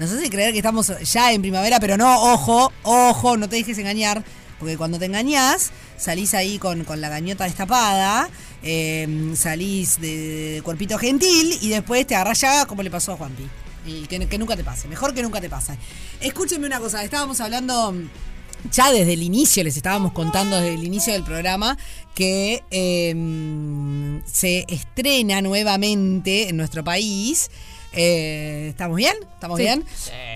nos hace creer que estamos ya en primavera, pero no, ojo, ojo, no te dejes engañar, porque cuando te engañás, salís ahí con, con la gañota destapada, eh, salís de, de cuerpito gentil y después te agarrás ya como le pasó a Juanpi. Y que, nunca te pase, mejor que nunca te pase. Escúchenme una cosa, estábamos hablando ya desde el inicio, les estábamos contando desde el inicio del programa, que eh, se estrena nuevamente en nuestro país. Eh, ¿Estamos bien? ¿Estamos Sí. bien?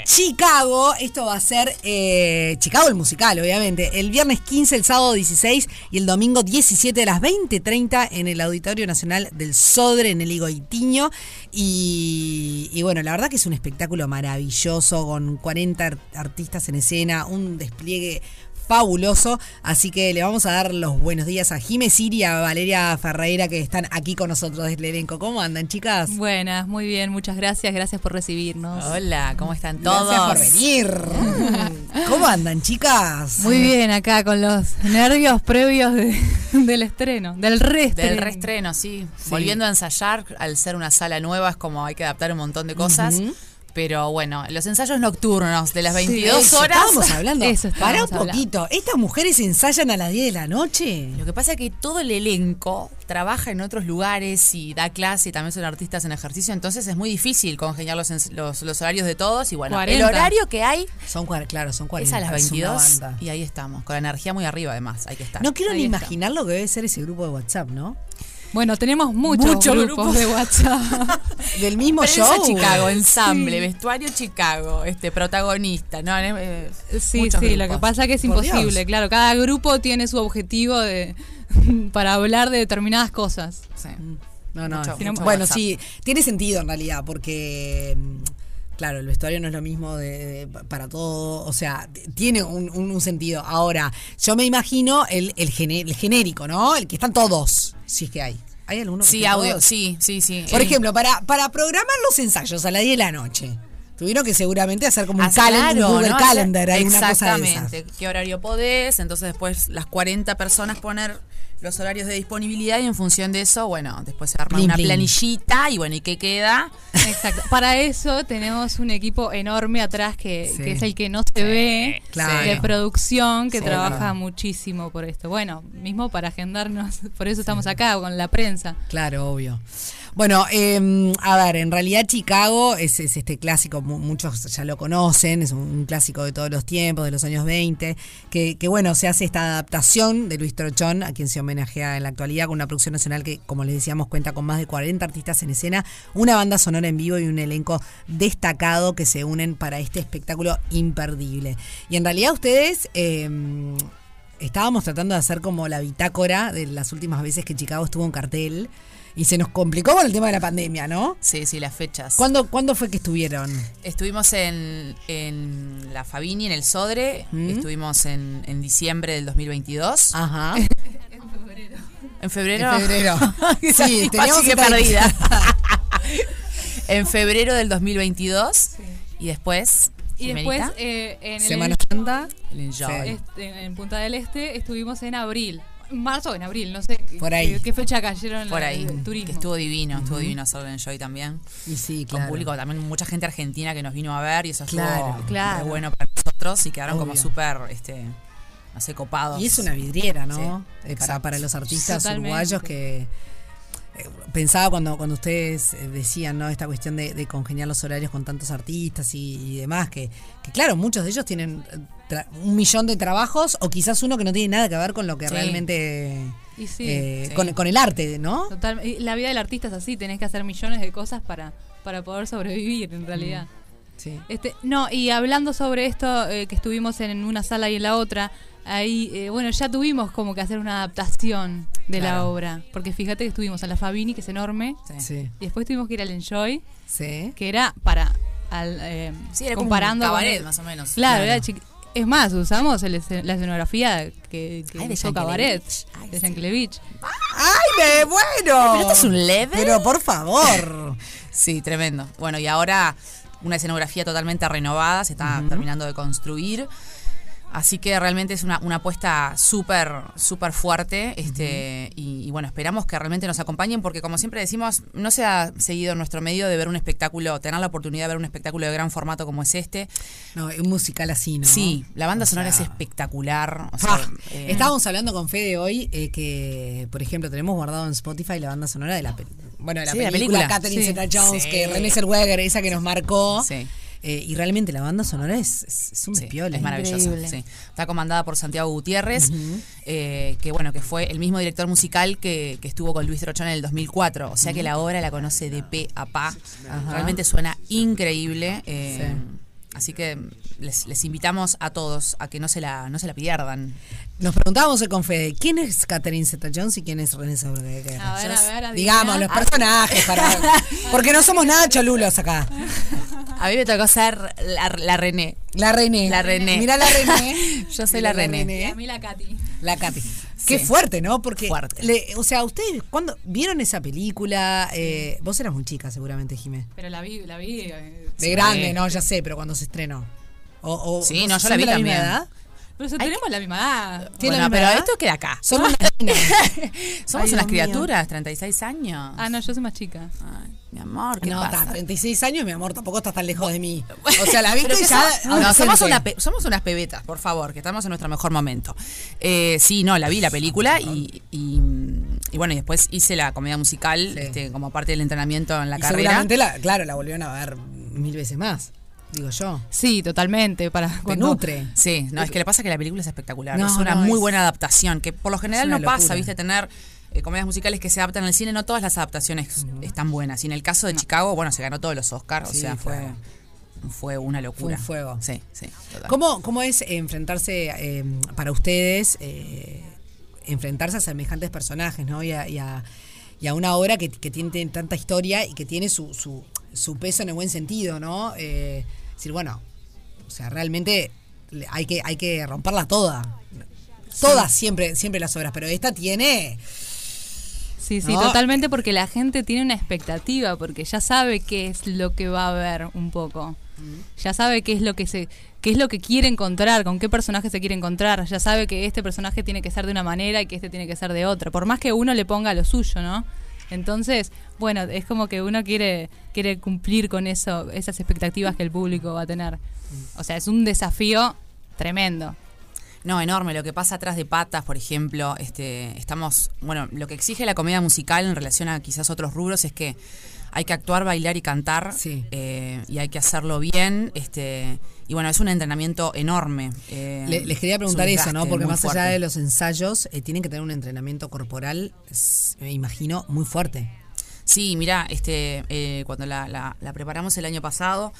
Chicago, esto va a ser eh, Chicago el musical, obviamente. El viernes 15, el sábado 16 y el domingo 17 a las 20.30 en el Auditorio Nacional del Sodre, en el Higoitiño. Y, y bueno, la verdad que es un espectáculo maravilloso con 40 ar- artistas en escena, un despliegue fabuloso. Así que le vamos a dar los buenos días a Jime Siri y a Valeria Ferreira que están aquí con nosotros del elenco. ¿Cómo andan, chicas? Buenas, muy bien, muchas gracias, gracias por recibirnos. Hola, ¿cómo están todos? Gracias por venir. ¿Cómo andan, chicas? Muy bien, acá con los nervios previos de- del estreno, del reestreno. Del reestreno, sí. Volviendo a ensayar, al ser una sala nueva, es como hay que adaptar un montón de cosas. Pero bueno, los ensayos nocturnos de las Sí, 22 Eso, horas. Estábamos hablando. Eso Para estábamos un poquito. ¿Estas mujeres ensayan a las 10 de la noche? Lo que pasa es que todo el elenco trabaja en otros lugares y da clase y también son artistas en ejercicio, entonces es muy difícil congeniar los, los, los horarios de todos. Y bueno, 40. el horario que hay Son, claro, son 40. es a las es una 22 banda. y ahí estamos, con la energía muy arriba además, hay que estar. No quiero Ahí ni está. imaginar lo que debe ser ese grupo de WhatsApp, ¿no? Bueno, tenemos muchos, Muchos grupos, grupos. de WhatsApp. Del mismo Prensa show. Chicago, ensamble, Sí. vestuario Chicago, este protagonista, ¿no? Eh, sí, muchos sí, lo que pasa que es Por imposible, Dios. claro, cada grupo tiene su objetivo de para hablar de determinadas cosas. Sí. No, no. Mucho, es- mucho bueno, WhatsApp. sí, tiene sentido en realidad, porque. Claro, el vestuario no es lo mismo de, de- para todo, o sea, tiene un, un- un sentido. Ahora, yo me imagino el, el, gene- el genérico, ¿no? El que están todos, si es que hay. ¿Hay alguno que Sí, audio, todos? sí, sí, sí. Por Eh, ejemplo, para, para programar los ensayos a las 10 de la noche, tuvieron que seguramente hacer como un, calendar, claro, un Google ¿no? Calendar, alguna cosa de Exactamente. ¿Qué horario podés? Entonces después las 40 personas poner los horarios de disponibilidad y en función de eso, bueno, después se arma Blin, una blin. planillita y bueno, ¿y qué queda? Exacto. Para eso tenemos un equipo enorme atrás que, Sí. que es el que no se ve Claro. de producción que Sí, trabaja claro. muchísimo por esto. Bueno, mismo para agendarnos, por eso estamos acá con la prensa. Claro, obvio. Bueno, eh, a ver, en realidad Chicago es, es este clásico, mu- muchos ya lo conocen, es un, clásico de todos los tiempos, de los años 20, que, que bueno, se hace esta adaptación de Luis Trochón, a quien se homenajea en la actualidad, con una producción nacional que, como les decíamos, cuenta con más de 40 artistas en escena, una banda sonora en vivo y un elenco destacado que se unen para este espectáculo imperdible. Y en realidad ustedes... eh, estábamos tratando de hacer como la bitácora de las últimas veces que Chicago estuvo en cartel y se nos complicó con el tema de la pandemia, ¿no? Sí, sí, las fechas. ¿Cuándo, ¿cuándo fue que estuvieron? Estuvimos en, en la Fabini, en el Sodre, ¿Mm? estuvimos en, en diciembre del 2022. Ajá. En febrero. En febrero. Sí, Sí, teníamos que perdida. en febrero del 2022. Y después. Y después eh, en el Semana Santa. este, en Punta del Este estuvimos en abril. Marzo o en abril, no sé qué- Por ahí. qué, qué fecha cayeron Por ahí. el turismo. Que estuvo divino, estuvo divino hacerlo en Enjoy también. Y sí, Con claro. público también, mucha gente argentina que nos vino a ver y eso estuvo Claro, claro. bueno para nosotros y quedaron como súper, este, no sé, copados. Y es una vidriera, ¿no? Sí, para, exacto. para los artistas Totalmente. uruguayos que pensaba cuando, cuando ustedes eh, decían, ¿no? Esta cuestión de, de congeniar los horarios con tantos artistas y, y demás, que, que claro, muchos de ellos tienen eh, un millón de trabajos o quizás uno que no tiene nada que ver con lo que Sí. realmente... Y sí, eh, sí. Con, con el arte, ¿no? Total, la vida del artista es así, tenés que hacer millones de cosas para, para poder sobrevivir en realidad. Sí. Este, no, y hablando sobre esto, eh, que estuvimos en una sala y en la otra, ahí, eh, bueno, ya tuvimos como que hacer una adaptación de la obra. Porque fíjate que estuvimos en la Fabini, que es enorme, Sí. Sí. y después tuvimos que ir al Enjoy, Sí. que era para. Al, eh, Sí, era como comparando un con cabaret, más o menos. Claro, Claro. era chiqui- Es más, usamos el escen- la escenografía que, que Ay, de usó Cabaret. Ay, de. ¡Ay, me bueno! Pero esto es un level. Pero por favor. Sí, tremendo. Bueno, y ahora una escenografía totalmente renovada, se está terminando de construir. Así que realmente es una, una apuesta súper, súper fuerte. Este, y, y bueno, esperamos que realmente nos acompañen, porque como siempre decimos, no se ha seguido en nuestro medio de ver un espectáculo, tener la oportunidad de ver un espectáculo de gran formato como es este. No, un musical así, ¿no? Sí, la banda O sonora sea, es espectacular. o sea, Ah, eh, Estábamos hablando con Fede hoy eh, que, por ejemplo, tenemos guardado en Spotify la banda sonora de la, bueno, de la Sí, la película, película. Catherine Sí. Zeta-Jones, Sí. que René Zellweger, esa que nos marcó. Sí. Eh, y realmente la banda sonora es, es, es un Sí, es maravillosa. sí. Está comandada por Santiago Gutiérrez, eh, que bueno, que fue el mismo director musical que, que estuvo con Luis Trochón en el 2004. O sea que la obra la conoce de pe a pa. Realmente suena increíble. eh, Así que les, les invitamos a todos a que no se la, no se la pierdan. Nos preguntábamos con Fede, ¿quién es Catherine Zeta-Jones y quién es René Zellweger? A ver, a ver. Digamos, los personajes, para, porque no somos nada cholulos acá. A mí me tocó ser la, la René. La René. La René. Mira la René. Yo soy la René. Y a mí la Katy. La Katy. Qué Sí. fuerte, ¿no? Porque, Fuerte. le- o sea, ustedes, cuando vieron esa película? Eh, vos eras muy chica, seguramente, Jimé. Pero la vi, la vi. eh, De grande, no, ya sé, pero cuando se estrenó. O, o- Sí, ¿vos no, yo la vi también. edad? Pero si tenemos la misma edad. ¿Tiene Bueno, la misma pero edad? esto queda acá. Son unas nenas. Somos Ay, unas Dios mío. criaturas, 36 años. Ah, no, yo soy más chica. Ay, mi amor, ¿qué No, pasa? está, 36 años, mi amor, tampoco estás tan lejos de mí. O sea, la viste ya. somos- no, somos, una pe- somos unas pebetas, por favor, que estamos en nuestro mejor momento. Eh, sí, no, la vi la película y, y, y bueno, y después hice la comedia musical Sí. este, como parte del entrenamiento en la Y carrera. seguramente, la, claro, la volvieron a ver mil veces más, digo yo. Sí, totalmente. Para Te cuando, nutre. Sí, no, es que le pasa que la película es espectacular. No, es una no, muy es- buena adaptación, que por lo general no pasa, viste, tener eh, comedias musicales que se adaptan al cine, no todas las adaptaciones están buenas. Y en el caso de Chicago, bueno, se ganó todos los Oscars, Sí, o sea, fue, claro. fue una locura. Fue un fuego. Sí, sí. total. ¿Cómo, ¿Cómo es enfrentarse eh, para ustedes, eh, enfrentarse a semejantes personajes, ¿no? Y a, y a- y a una obra que, que tiene tanta historia y que tiene su, su, su peso en el buen sentido, ¿no? Eh, decir, bueno, o sea, realmente hay que, hay que romperla toda. Todas siempre, siempre las obras, pero esta tiene. Sí, sí, No. totalmente porque la gente tiene una expectativa, porque ya sabe qué es lo que va a ver un poco. Ya sabe qué es lo que se qué es lo que quiere encontrar, con qué personaje se quiere encontrar. Ya sabe que este personaje tiene que ser de una manera y que este tiene que ser de otra, por más que uno le ponga lo suyo, ¿no? Entonces, bueno, es como que uno quiere quiere cumplir con eso, esas expectativas que el público va a tener. O sea, es un desafío tremendo. No, enorme. Lo que pasa atrás de patas, por ejemplo, este, estamos, bueno, lo que exige la comedia musical en relación a quizás otros rubros es que hay que actuar, bailar y cantar, Sí. eh, y hay que hacerlo bien, este, y bueno, es un entrenamiento enorme. eh, Le- les quería preguntar eso, ¿no? Porque más allá de los ensayos, eh, tienen que tener un entrenamiento corporal, me imagino, muy fuerte. Sí, mira, este, eh, cuando la, la- la preparamos el año pasado,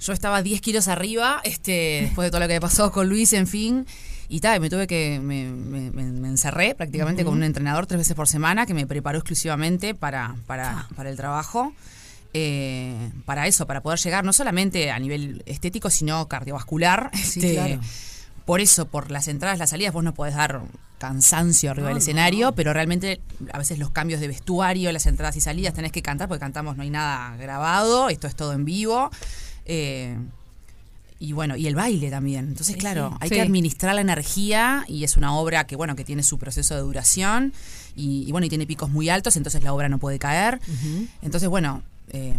yo estaba 10 kilos arriba, este, después de todo lo que pasó con Luis, en fin, y tal, me tuve que, me, me- me- me encerré prácticamente con un entrenador tres veces por semana que me preparó exclusivamente para, para, para el trabajo. eh, para eso, para poder llegar no solamente a nivel estético, sino cardiovascular. Sí, este, claro. Por eso, por las entradas, las salidas, vos no podés dar cansancio arriba del escenario, pero realmente a veces los cambios de vestuario, las entradas y salidas, tenés que cantar, porque cantamos, no hay nada grabado, esto es todo en vivo. eh, y bueno, y el baile también. Entonces, claro, hay Sí. que administrar la energía y es una obra que, bueno, que tiene su proceso de duración y, y bueno, y tiene picos muy altos, entonces la obra no puede caer. Entonces, bueno, eh,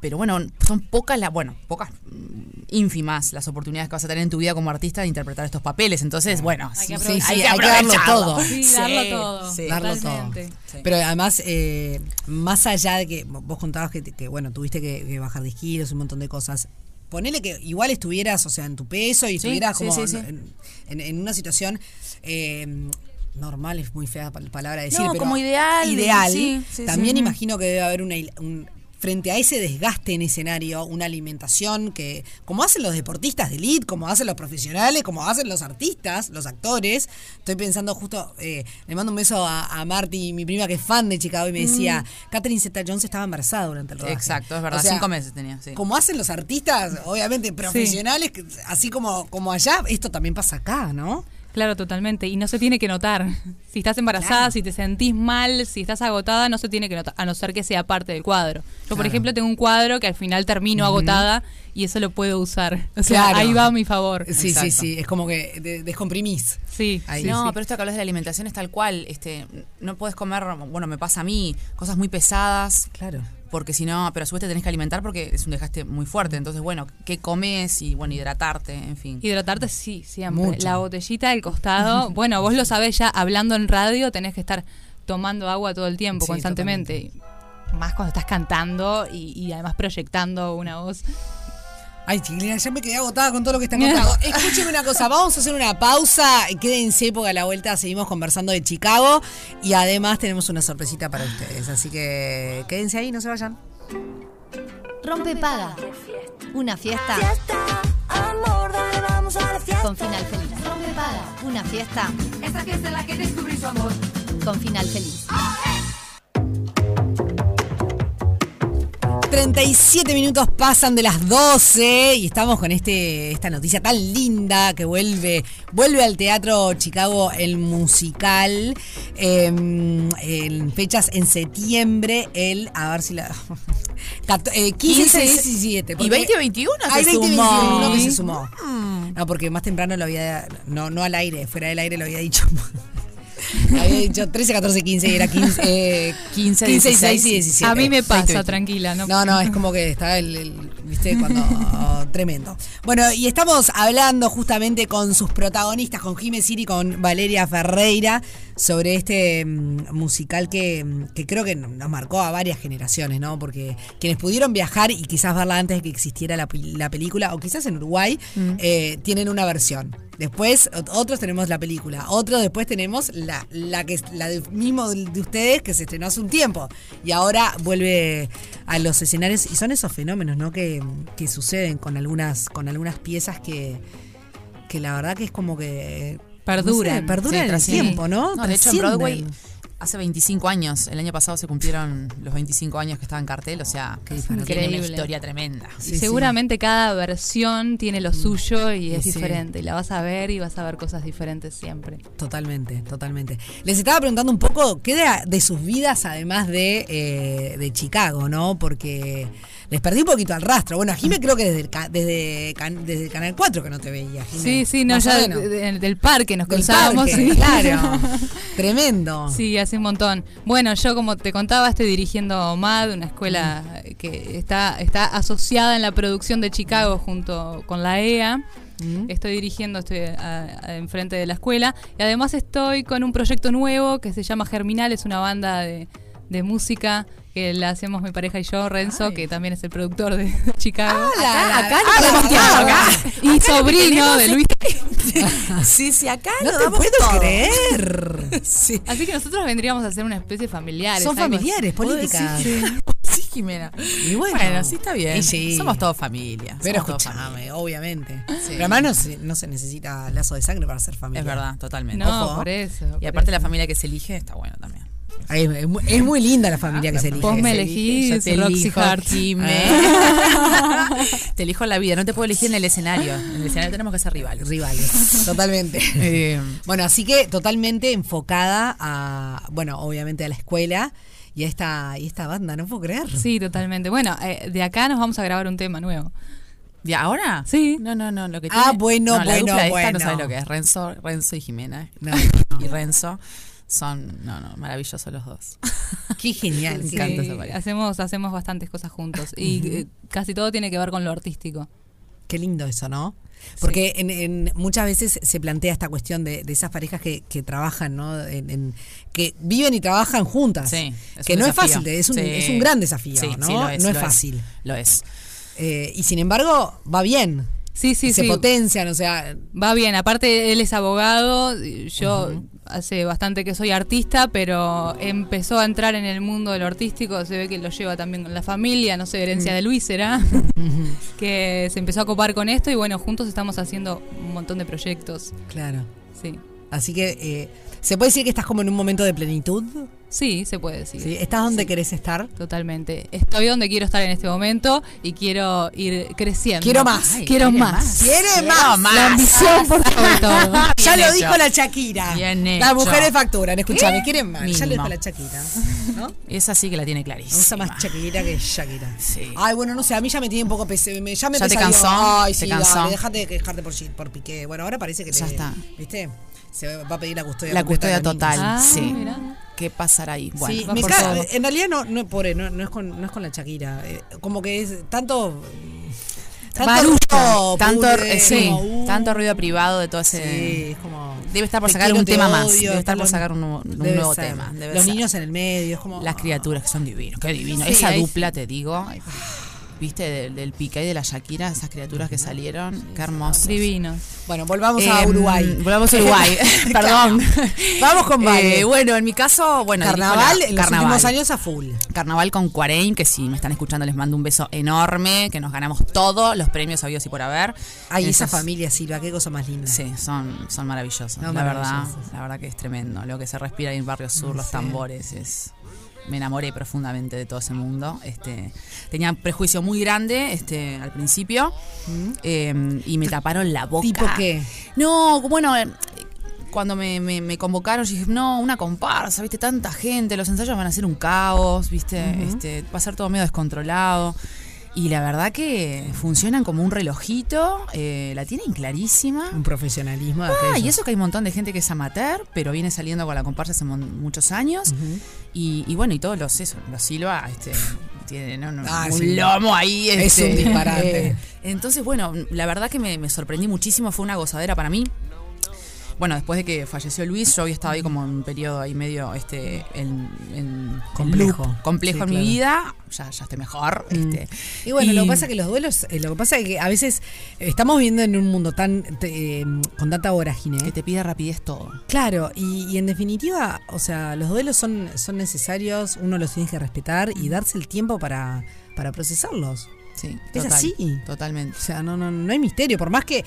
pero bueno, son pocas las, bueno, pocas, mm, ínfimas las oportunidades que vas a tener en tu vida como artista de interpretar estos papeles. Entonces, bueno, Hay sí, que sí, aprovechar. hay Sí, que hay que darlo aprovecharlo. todo. Sí, darlo todo. sí. darlo todo. Sí. Pero además, eh, más allá de que vos contabas que, que, bueno, tuviste que, que bajar 10 kilos, un montón de cosas. Ponele que igual estuvieras, o sea, en tu peso y estuvieras sí, como sí, sí. En, en- en una situación eh, normal, es muy fea pa- palabra decir, No, pero como ideal, Ideal. sí, sí, También sí. imagino que debe haber una, un- frente a ese desgaste en escenario, una alimentación que, como hacen los deportistas de elite, como hacen los profesionales, como hacen los artistas, los actores. Estoy pensando justo, eh, le mando un beso a, a Marty, mi prima que es fan de Chicago, y me decía, Catherine Zeta-Jones estaba embarazada durante el rodaje. Exacto, es verdad, O sea, cinco meses tenía, sí. Como hacen los artistas, obviamente profesionales, así como, como allá, esto también pasa acá, ¿no? Claro, totalmente. Y no se tiene que notar. Si estás embarazada, Claro. si te sentís mal, si estás agotada, no se tiene que notar, a no ser que sea parte del cuadro. Yo, por ejemplo, tengo un cuadro que al final termino agotada y eso lo puedo usar. O sea, Claro. ahí va a mi favor. Sí, sí, Exacto. sí. Es como que de- descomprimís. Sí, Ahí. sí, no, sí. pero esto que hablas de la alimentación es tal cual. Este, no puedes comer, bueno, me pasa a mí, cosas muy pesadas, Claro. porque si no, pero a su vez te tenés que alimentar porque es un desgaste muy fuerte. Entonces, bueno, ¿qué comes? Y bueno, hidratarte, en fin. Hidratarte sí, siempre. Mucho. La botellita del costado, bueno, vos lo sabés ya, hablando en radio tenés que estar tomando agua todo el tiempo, Sí, constantemente. Más cuando estás cantando y, y además proyectando una voz. Ay, chiquilina, ya me quedé agotada con todo lo que está contando. Escúcheme una cosa, vamos a hacer una pausa. Quédense porque a la vuelta seguimos conversando de Chicago y además tenemos una sorpresita para ustedes. Así que quédense ahí, no se vayan. Rompe paga. Una fiesta Fiesta, amor, dale, vamos a la fiesta. con final feliz. Rompe paga. Una fiesta Esta fiesta en la que descubrí su amor. con final feliz. 37 minutos pasan de las 12 y estamos con este esta noticia tan linda que vuelve vuelve al Teatro Chicago el musical eh, en fechas en septiembre el a ver si la cato- eh, 15, 16, 17 Y porque 2021 se hay 20, sumó. 21 que se sumó. No porque más temprano lo había no no al aire fuera del aire lo había dicho había dicho 13 14 15 y era 15 eh, 15, 15 16 16 y 17 A mí me pasa, 20. tranquila. No, no, no, es como que está el, el- viste, cuando oh, tremendo. Bueno, y estamos hablando justamente con sus protagonistas, con Jiménez Siri y con Valeria Ferreira, sobre este mm, musical que, mm, que creo que nos marcó a varias generaciones, ¿no? Porque quienes pudieron viajar y quizás verla antes de que existiera la, la película, o quizás en Uruguay, eh, tienen una versión. Después, ot- otros tenemos la película. Otros después tenemos la, la que la de, mismo de de ustedes que se estrenó hace un tiempo. Y ahora vuelve a los escenarios. Y son esos fenómenos, ¿no? Que, que suceden con algunas, con algunas piezas que, que la verdad que es como que. Perduran. no sé, perduran Sí, en el tiempo, ¿no? No, de hecho, en Trascienden. Broadway hace 25 años, el año pasado se cumplieron los 25 años que estaba en cartel, o sea, Qué tiene una historia tremenda. Sí, Seguramente cada versión tiene lo suyo y es Sí. diferente. Y la vas a ver y vas a ver cosas diferentes siempre. Totalmente, totalmente. Les estaba preguntando un poco qué de, de sus vidas, además de, eh, de Chicago, ¿no? Porque les perdí un poquito al rastro. Bueno, a Jime creo que desde, el desde, can- desde Canal 4 que no te veía. Jime. Sí, sí, no, Más ya menos. de- de- del parque nos Del cruzábamos. parque. Claro, tremendo. Sí, hace un montón. Bueno, yo como te contaba, estoy dirigiendo MAD, una escuela que está, está asociada en la producción de Chicago junto con la EA. Mm. Estoy dirigiendo, estoy enfrente de la escuela. Y además estoy con un proyecto nuevo que se llama Germinal, es una banda de, de música que la hacemos mi pareja y yo, Renzo, que también es el productor de Chicago. Acá, acá ah, le damos acá, todo, acá. acá. Y sobrino de Luis. Sí, sí, acá No lo te damos puedo todo. creer. Sí. Así que nosotros vendríamos a ser una especie de familiares. Son familiares, políticas. Sí, Jimena. Y bueno. sí, está bien. Sí. Somos todos familia. Pero escúchame, obviamente. Sí. Pero además no se, no se necesita lazo de sangre para ser familia. Es verdad, totalmente. No, Ojo. por eso. Y por aparte eso. la familia que se elige está bueno también. Es, muy, es muy linda la familia que se elige. Vos me elegís, yo te Roxy elijo, Hart. Jime. te elijo la vida, no te puedo elegir en el escenario. En el escenario tenemos que ser rivales. Rivales, totalmente. Eh, Bueno, así que totalmente enfocada a, bueno, obviamente a la escuela y a esta, y esta banda, no puedo creer. Sí, totalmente. Bueno, eh, de acá nos vamos a grabar un tema nuevo. ¿De ahora? Sí. No, no, no. Lo que Ah, tiene- bueno, no, la bueno, dupla esta bueno. no sabes lo que es. Renzo, Renzo y Jimena. No, Y Renzo son, no, no, maravillosos los dos. Qué genial. Me encanta esa pareja. hacemos, hacemos bastantes cosas juntos. Y eh, casi todo tiene que ver con lo artístico. Qué lindo eso, ¿no? Porque en, en- muchas veces se plantea esta cuestión de, de esas parejas que, que trabajan, ¿no? En, en- que viven y trabajan juntas. Sí, es que un no desafío. es fácil, es un, Sí. es un gran desafío, Sí, ¿no? sí, lo es, no es lo fácil. Lo es. Eh, y sin embargo, va bien. Sí, sí, se sí. potencian, o sea, Va bien. Aparte, él es abogado. Yo hace bastante que soy artista, pero empezó a entrar en el mundo de lo artístico. Se ve que lo lleva también con la familia. No sé, herencia de Luis será. que se empezó a copar con esto. Y bueno, juntos estamos haciendo un montón de proyectos. claro. Sí. Así que, eh, ¿se puede decir que estás como en un momento de plenitud? Sí, se puede decir. ¿Sí? ¿Estás donde querés estar? Totalmente. Estoy donde quiero estar en este momento y quiero ir creciendo. Quiero más. Ay, quiero quiere más. más. ¡Quiere Quiero más! más. La ambición por sobre todo. Ya lo hecho. dijo la Shakira. Bien Las hecho. mujeres facturan, escúchame, quieren más. Ya lo Mínimo. dijo la Shakira. ¿No? Esa sí que la tiene Me gusta clarísima. más Shakira que Shakira. Sí. Ay, bueno, no sé, a mí ya me tiene un poco pese, me, ya me ¿Ya te cansó? Ay, ¿Te sí, cansó? dale, déjate de quejarte por, por Piqué. Bueno, ahora parece que Ya te- está. ¿Viste? Se va a pedir la custodia La completa de custodia total, Ah, sí. ¿Qué pasará ahí? Bueno, sí, por todo. en realidad no, no, pobre, no, no es con, no es con la Shakira. eh, como que es tanto. Tanto Barullo, ruido, tanto, pure, sí, como, uh, tanto ruido privado de todo ese. Sí, es como. Debe estar por sacar quiero, un te tema más. Debe estar por sacar un, nuevo- un debe nuevo ser. tema. debe Los ser. niños en el medio, es como. Las criaturas que son divinos, qué divino. Sí, Esa dupla, te digo. Viste, del, del Piqué y de la Shakira, esas criaturas que salieron, qué hermosos. Divinos. Bueno, volvamos a Em, Uruguay. Volvamos a Uruguay, perdón. Vamos con baile. Eh, bueno, en mi caso, bueno. Carnaval la- en los carnaval. últimos años a full. Carnaval con Cuareim, que si me están escuchando les mando un beso enorme, que nos ganamos todos los premios habidos y por haber. Ay, esa familia, Silva, qué cosa más linda. Sí, son, son maravillosos. No, la verdad, la verdad que es tremendo. Lo que se respira ahí en Barrio Sur, los tambores, es. Me enamoré profundamente de todo ese mundo. Este, tenía un prejuicio muy grande este, al principio eh, y me taparon la boca. ¿Tipo qué? No, bueno, eh, cuando me, me- me convocaron, yo dije, no, una comparsa, viste, tanta gente, los ensayos van a ser un caos, viste, este, va a ser todo medio descontrolado. Y la verdad que funcionan como un relojito, eh, la tienen clarísima. Un profesionalismo. de Ah, y eso que hay un montón de gente que es amateur, pero viene saliendo con la comparsa hace muchos años. y, y bueno, y todos los, eso, los Silva, este, tienen ¿no? No, Ah, un sí. lomo ahí. Es este, un disparate. eh, entonces, bueno, la verdad que me, me sorprendí muchísimo, fue una gozadera para mí. Bueno, después de que falleció Luis, yo había estado ahí como en un periodo ahí medio este en, en Complejo. loop complejo Sí, en mi vida. Ya, ya estoy mejor. Este, Y bueno, lo que pasa es que los duelos, eh, lo que pasa es que a veces estamos viviendo en un mundo tan eh, con tanta vorágine. que te pide rapidez todo. Claro, y, y en definitiva, o sea, los duelos son, son necesarios, uno los tiene que respetar y darse el tiempo para, para procesarlos. Sí, Es total, así. Totalmente. O sea, no, no, no hay misterio, por más que.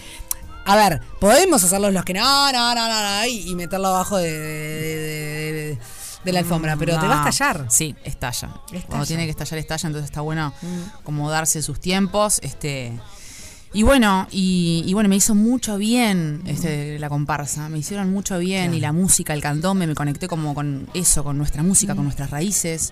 A ver, podemos hacerlos los que no, no, no, no, no, y, y meterlo abajo de, de- de- la alfombra, pero te va a estallar. Sí, estalla. Estalla. Cuando tiene que estallar, estalla, entonces está bueno como darse sus tiempos. Este. Y bueno, y, y bueno, me hizo mucho bien este, la comparsa, me hicieron mucho bien y la música, el candombe, me conecté como con eso, con nuestra música, con nuestras raíces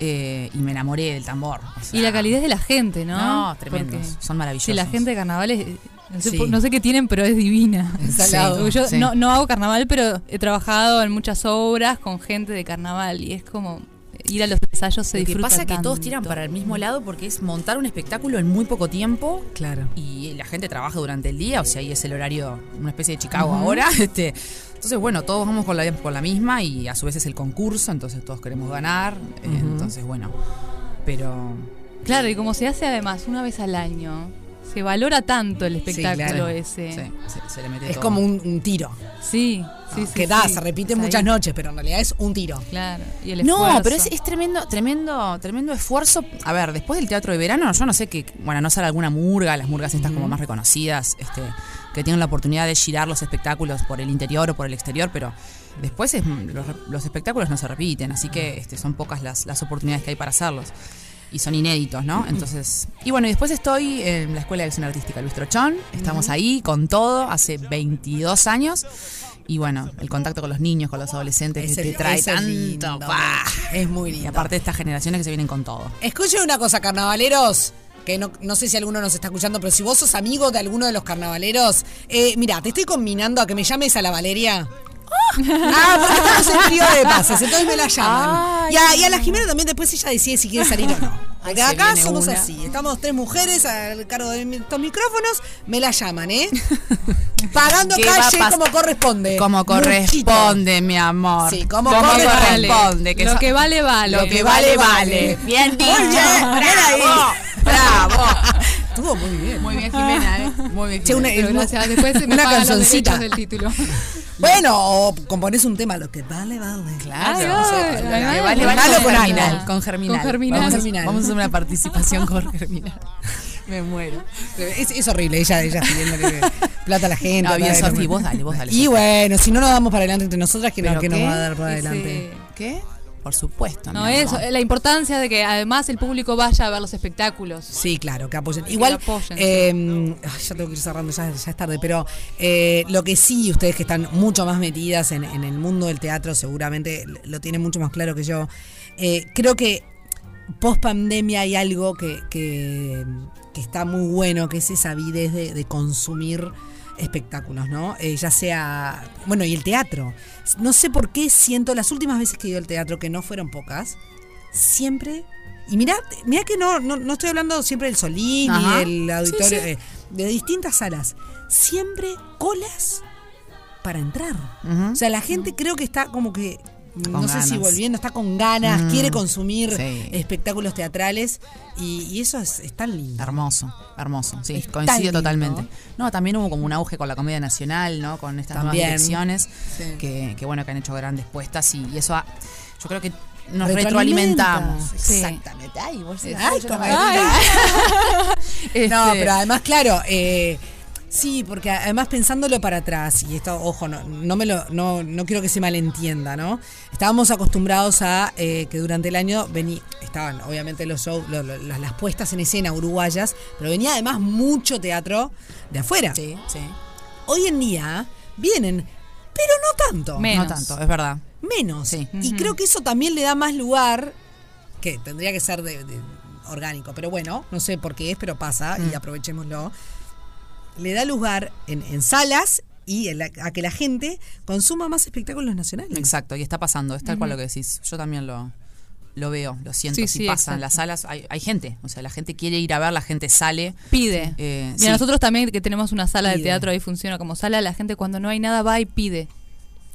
eh, y me enamoré del tambor. o sea, Y la calidad de la gente, ¿no? No, tremendos, Porque son maravillosos. Sí, la gente de carnavales, no sé, Sí. no sé qué tienen, pero es divina. Salado. Yo Sí. no, no hago carnaval, pero he trabajado en muchas obras con gente de carnaval y es como ir a los ensayos se Lo que pasa es que todos tanto. tiran para el mismo lado porque es montar un espectáculo en muy poco tiempo Claro. y la gente trabaja durante el día, o sea, ahí es el horario, una especie de Chicago ahora. Este, entonces, bueno, todos vamos con la, con la misma y a su vez es el concurso, entonces todos queremos ganar. Entonces, bueno, pero Claro, y como se hace además una vez al año, se valora tanto el espectáculo claro. ese. sí, se, se le mete Es todo. como un, un tiro. Sí, sí, sí. que da, sí. se repite Es ahí. muchas noches, pero en realidad es un tiro. Claro. Y el No, esfuerzo. pero es, es tremendo, tremendo, tremendo esfuerzo. A ver, después del teatro de verano, yo no sé que, bueno, no sale alguna murga, las murgas estas como más reconocidas, este, que tienen la oportunidad de girar los espectáculos por el interior o por el exterior, pero después es- los, los espectáculos no se repiten, así que este, son pocas las, las oportunidades que hay para hacerlos. Y son inéditos, ¿no? Entonces. Y bueno, y después estoy en la Escuela de Acción Artística Luis Trochón. Estamos ahí con todo, hace 22 años. Y bueno, el contacto con los niños, con los adolescentes, que Ese- te trae es tanto. Es muy Y lindo. aparte de estas generaciones que se vienen con todo. Escuchen una cosa, carnavaleros. Que no, no sé si alguno nos está escuchando, pero si vos sos amigo de alguno de los carnavaleros, eh, mira, te estoy combinando a que me llames a la Valeria. Ah, porque estamos en trío de pases, entonces me la llaman. y, a, y a la Jimena también después ella decide si quiere salir o no. Porque acá somos una. así, estamos tres mujeres al cargo de estos micrófonos, me la llaman, ¿eh? Pagando ¿Qué va a calle como corresponde. Como Muchito. corresponde, mi amor. Sí, como Como corresponde. corresponde. que Lo so- que vale, vale. Lo que vale, vale. Bien dicho. Ahí. Bravo. Estuvo muy bien. Muy bien, Jimena, ¿eh? Muy bien. Che, una- Pero una- gracias. Después se me una pagan los canzoncita. derechos del título. Bueno, o compones un tema, lo que vale, vale. Claro. Ay, O sea, ay, lo que ay, vale, vale, malo con con Germinal. Con Germinal. Con Germinal. Vamos, a- Germinal. vamos a hacer una participación con Germinal. Me muero. Es, es horrible, ella, ella pidiéndole plata a la gente. No, bien, para- Sofi, vos dale, vos dale, Y bueno, si no nos damos para adelante entre nosotras, ¿quién, ¿Pero quién nos va a dar para Ese- adelante? ¿Qué? Por supuesto. No, amor. la importancia de que además el público vaya a ver los espectáculos. Sí, claro, que apoyen. Igual, apoyen, eh, ya tengo que ir cerrando, ya, ya es tarde, pero eh, lo que sí, ustedes que están mucho más metidas en, en el mundo del teatro, seguramente lo tienen mucho más claro que yo. Eh, creo que post pandemia hay algo que, que, que está muy bueno, que es esa avidez de, de consumir espectáculos, ¿no? Eh, ya sea, bueno, y el teatro. No sé por qué siento, las últimas veces que he ido al teatro, que no fueron pocas, siempre... Y mirá, mirá que no, no, no estoy hablando siempre del Solín Ajá. ni del auditorio, Sí, sí. eh, de distintas salas. Siempre colas para entrar. O sea, la gente creo que está como que, no Con sé si volviendo, está con ganas, Mm, quiere consumir sí. espectáculos teatrales y, y eso es, es tan lindo. Hermoso, hermoso, sí, Es coincido totalmente. No, también hubo como un auge con la comedia nacional, ¿no? Con estas También. nuevas direcciones Sí. que, que, bueno, que han hecho grandes puestas y, y eso ha- yo creo que nos Retroalimenta. retroalimentamos. Sí. Exactamente. Ay, vos Ay, ay, no Ay. Este, No, pero además, claro, eh, sí, porque además pensándolo para atrás, y esto, ojo, no, no me lo, no, no quiero que se malentienda, ¿no? Estábamos acostumbrados a eh, que durante el año vení, estaban obviamente los shows, lo- lo- las, las puestas en escena uruguayas, pero venía además mucho teatro de afuera. Sí, sí. Hoy en día vienen, pero no tanto. Menos. No tanto, es verdad. menos. Sí. Y creo que eso también le da más lugar, que tendría que ser de, de orgánico, pero bueno, no sé por qué es, pero pasa Mm. y aprovechémoslo. Le da lugar en, en salas y a que la gente consuma más espectáculos nacionales. Exacto, y está pasando, es tal cual lo que decís. Yo también lo, lo veo, lo siento. Sí, si sí, pasa en las salas, hay, hay gente. O sea, la gente quiere ir a ver, la gente sale. Pide. Eh, y sí. a nosotros también que tenemos una sala de teatro ahí funciona como sala, la gente cuando no hay nada va y pide.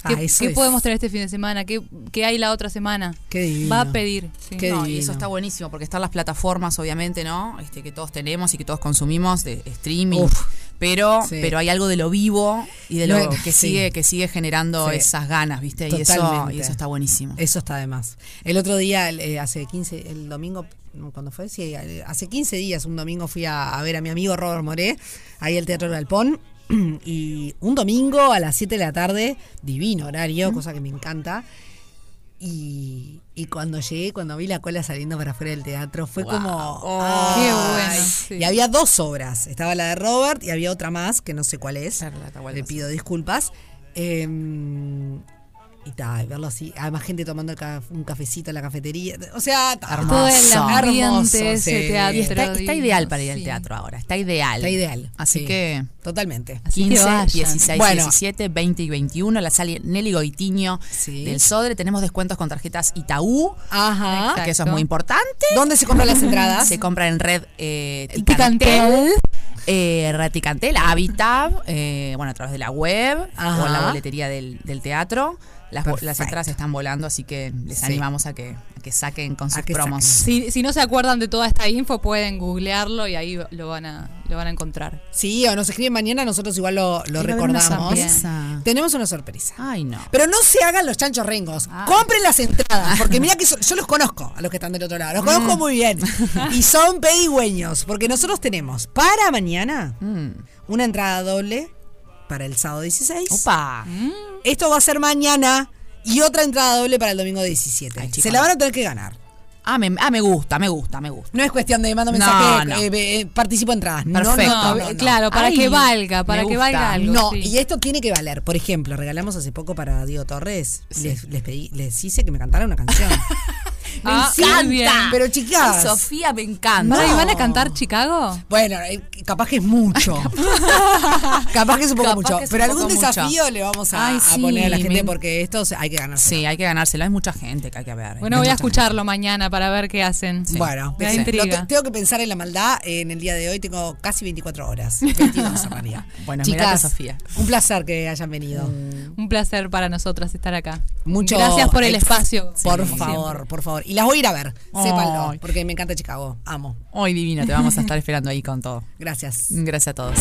Ah, ¿Qué, eso qué podemos tener este fin de semana? ¿Qué, qué hay la otra semana? Qué divino. Va a pedir. sí. Qué No, y eso está buenísimo porque están las plataformas, obviamente, ¿no? Este, que todos tenemos y que todos consumimos de streaming. Uf. Pero, Sí. pero hay algo de lo vivo y de lo que sí. sigue, que sigue generando Sí. esas ganas, ¿viste? Y eso, y eso está buenísimo. Eso está de más. El otro día, eh, hace 15, el domingo, no, ¿cuándo fue? Sí, eh, hace 15 días, un domingo fui a, a ver a mi amigo Robert Moré, ahí al Teatro del Galpón. Y un domingo a las 7 de la tarde, divino horario, cosa que me encanta. Y, y cuando llegué, cuando vi la cola saliendo para afuera del teatro, fue como. Oh. Qué ¡ay! bueno, sí. Y había dos obras. Estaba la de Robert y había otra más, que no sé cuál es. Claro, Le pido disculpas. Eh, y tal, verlo así. Además, gente tomando un cafecito en la cafetería. O sea, Hermoso. Todo el ambiente, Hermoso, ese sí. teatro. Y está, ideal para ir al teatro ahora, está ideal. Está ideal. Así sí. que Totalmente. Así que 15, vayan. 16, Bueno. 17, 20 y 21, la sala Nelly Goitiño del Sodre. Tenemos descuentos con tarjetas Itaú, Ajá. Exacto. que eso es muy importante. ¿Dónde se compran las entradas? Se compra en red eh, Ticantel. Ticantel, eh, red Ticantel, Habitab, eh, bueno, a través de la web Ajá. o la boletería del, del teatro. Las, las entradas están volando, así que les Sí. animamos a que, que saquen con sus que promos. Si, si no se acuerdan de toda esta info, pueden googlearlo y ahí lo van a, lo van a encontrar. Sí, o nos escriben mañana, nosotros igual lo, lo una recordamos. sorpresa. Tenemos una sorpresa. Ay, no. Pero no se hagan los chanchos rengos. Compren las entradas. Porque mira que so- yo los conozco a los que están del otro lado. Los Mm. conozco muy bien. Y son pedigüeños. Porque nosotros tenemos para mañana Mm. una entrada doble para el sábado 16. Opa. Esto va a ser mañana. Y otra entrada doble para el domingo 17. Ay, chicos. Se la van a tener que ganar. Ah, me, ah, me gusta, me gusta, me gusta. No es cuestión de mando No, mensaje, no. eh, eh, participo en entradas. Perfecto. no, claro, para Ay, que valga, para que valga algo. No, sí. y esto tiene que valer. Por ejemplo, regalamos hace poco para Diego Torres. Les, les pedí, les hice que me cantaran una canción. me Ah, encanta. bien. Pero chicas. Ay, Sofía, me encanta. ¿y van a cantar Chicago? Bueno, eh, capaz que es mucho. capaz que es un poco Capaz mucho. Pero algún mucho. desafío le vamos a, Ay, a sí, poner a la gente me- porque esto hay que ganarse. Sí, hay que ganárselo. Hay mucha gente que hay que ver. Bueno, voy a escucharlo mañana para ver qué hacen. Bueno, Me intriga. Tengo que pensar en la maldad. En el día de hoy tengo casi 24 horas. 22 en realidad. Bueno, Chicas, mirate, Sofía. un placer que hayan venido. Un placer para nosotras estar acá. Mucho Gracias por el espacio. Por Sí, favor, siempre. por favor. Y las voy a ir a ver, sépanlo, Ay. porque me encanta Chicago. Amo. Hoy divino, te vamos a estar esperando ahí con todo. Gracias. Gracias a todos.